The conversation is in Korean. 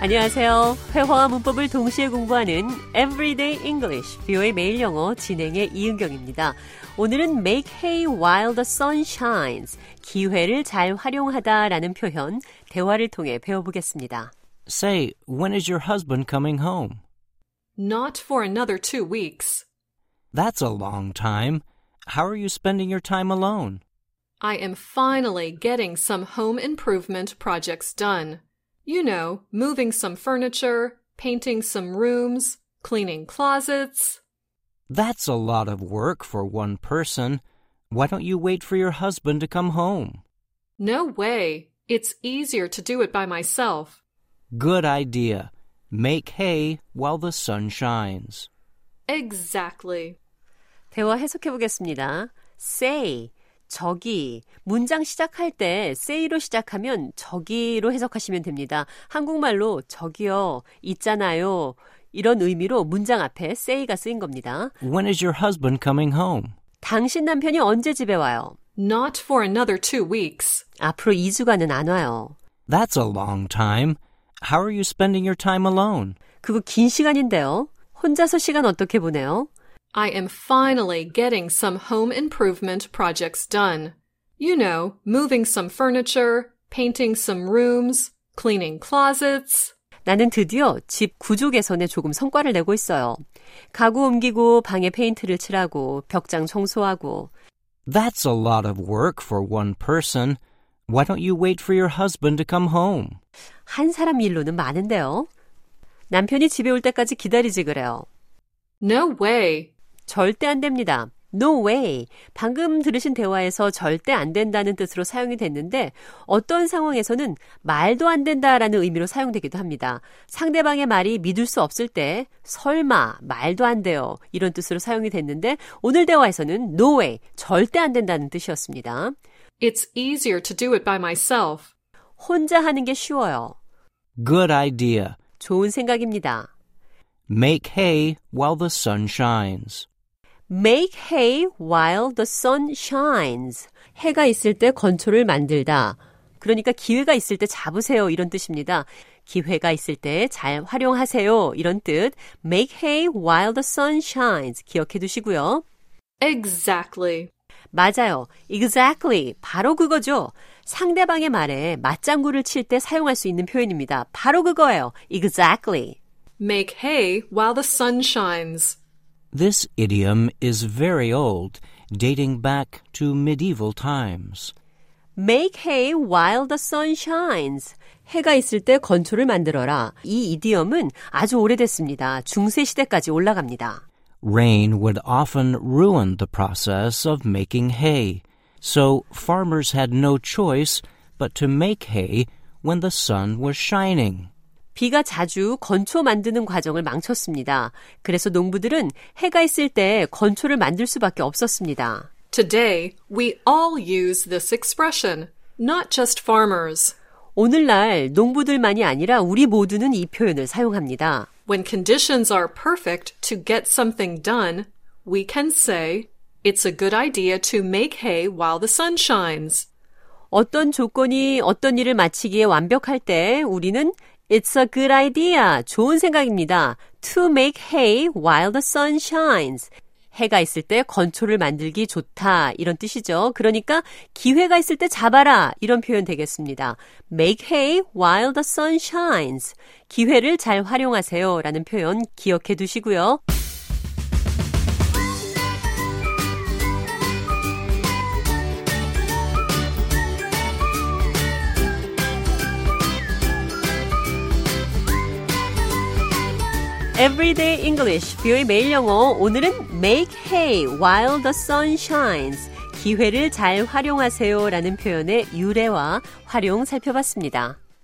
안녕하세요. 회화와 문법을 동시에 공부하는 Everyday English, 뷰의 매일 영어 진행의 이은경입니다. 오늘은 make hay while the sun shines, 기회를 잘 활용하다라는 표현, 대화를 통해 배워보겠습니다. Say, when is your husband coming home? Not for another two weeks. That's a long time. How are you spending your time alone? I am finally getting some home improvement projects done. You know, moving some furniture, painting some rooms, cleaning closets. That's a lot of work for one person. Why don't you wait for your husband to come home? No way. It's easier to do it by myself. Good idea. Make hay while the sun shines. Exactly. 대화 해석해 보겠습니다. say, 저기. 문장 시작할 때 say로 시작하면 저기로 해석하시면 됩니다. 한국말로 저기요, 있잖아요. 이런 의미로 문장 앞에 say가 쓰인 겁니다. When is your husband coming home? 당신 남편이 언제 집에 와요? Not for another two weeks. 앞으로 2주간은 안 와요. That's a long time. How are you spending your time alone? 그거 긴 시간인데요. 혼자서 시간 어떻게 보내요? I am finally getting some home improvement projects done. You know, moving some furniture, painting some rooms, cleaning closets. 나는 드디어 집 구조 개선에 조금 성과를 내고 있어요. 가구 옮기고 방에 페인트를 칠하고 벽장 청소하고 That's a lot of work for one person. Why don't you wait for your husband to come home? 한 사람 일로는 많은데요. 남편이 집에 올 때까지 기다리지 그래요. No way. 절대 안 됩니다. No way. 방금 들으신 대화에서 절대 안 된다는 뜻으로 사용이 됐는데 어떤 상황에서는 말도 안 된다라는 의미로 사용되기도 합니다. 상대방의 말이 믿을 수 없을 때 설마, 말도 안 돼요. 이런 뜻으로 사용이 됐는데 오늘 대화에서는 no way, 절대 안 된다는 뜻이었습니다. It's easier to do it by myself. 혼자 하는 게 쉬워요. Good idea. 좋은 생각입니다. Make hay while the sun shines. Make hay while the sun shines. 해가 있을 때 건초를 만들다. 그러니까 기회가 있을 때 잡으세요. 이런 뜻입니다. 기회가 있을 때 잘 활용하세요. 이런 뜻. Make hay while the sun shines. 기억해 두시고요. Exactly. 맞아요. Exactly. 바로 그거죠. 상대방의 말에 맞장구를 칠 때 사용할 수 있는 표현입니다. 바로 그거예요. Exactly. Make hay while the sun shines. This idiom is very old, dating back to medieval times. Make hay while the sun shines. 해가 있을 때 건초를 만들어라. 이 이디엄은 아주 오래됐습니다. 중세 시대까지 올라갑니다. Rain would often ruin the process of making hay, so farmers had no choice but to make hay when the sun was shining. 비가 자주 건초 만드는 과정을 망쳤습니다. 그래서 농부들은 해가 있을 때 건초를 만들 수밖에 없었습니다. Today, we all use this expression, not just farmers. 오늘날 농부들만이 아니라 우리 모두는 이 표현을 사용합니다. When conditions are perfect to get something done, we can say, it's a good idea to make hay while the sun shines. 어떤 조건이 어떤 일을 마치기에 완벽할 때 우리는 It's a good idea. 좋은 생각입니다. To make hay while the sun shines. 해가 있을 때 건초를 만들기 좋다. 이런 뜻이죠. 그러니까 기회가 있을 때 잡아라. 이런 표현 되겠습니다. Make hay while the sun shines. 기회를 잘 활용하세요. 라는 표현 기억해 두시고요. Everyday English, 뷰의 매일 영어. 오늘은 make hay while the sun shines. 기회를 잘 활용하세요 라는 표현의 유래와 활용 살펴봤습니다.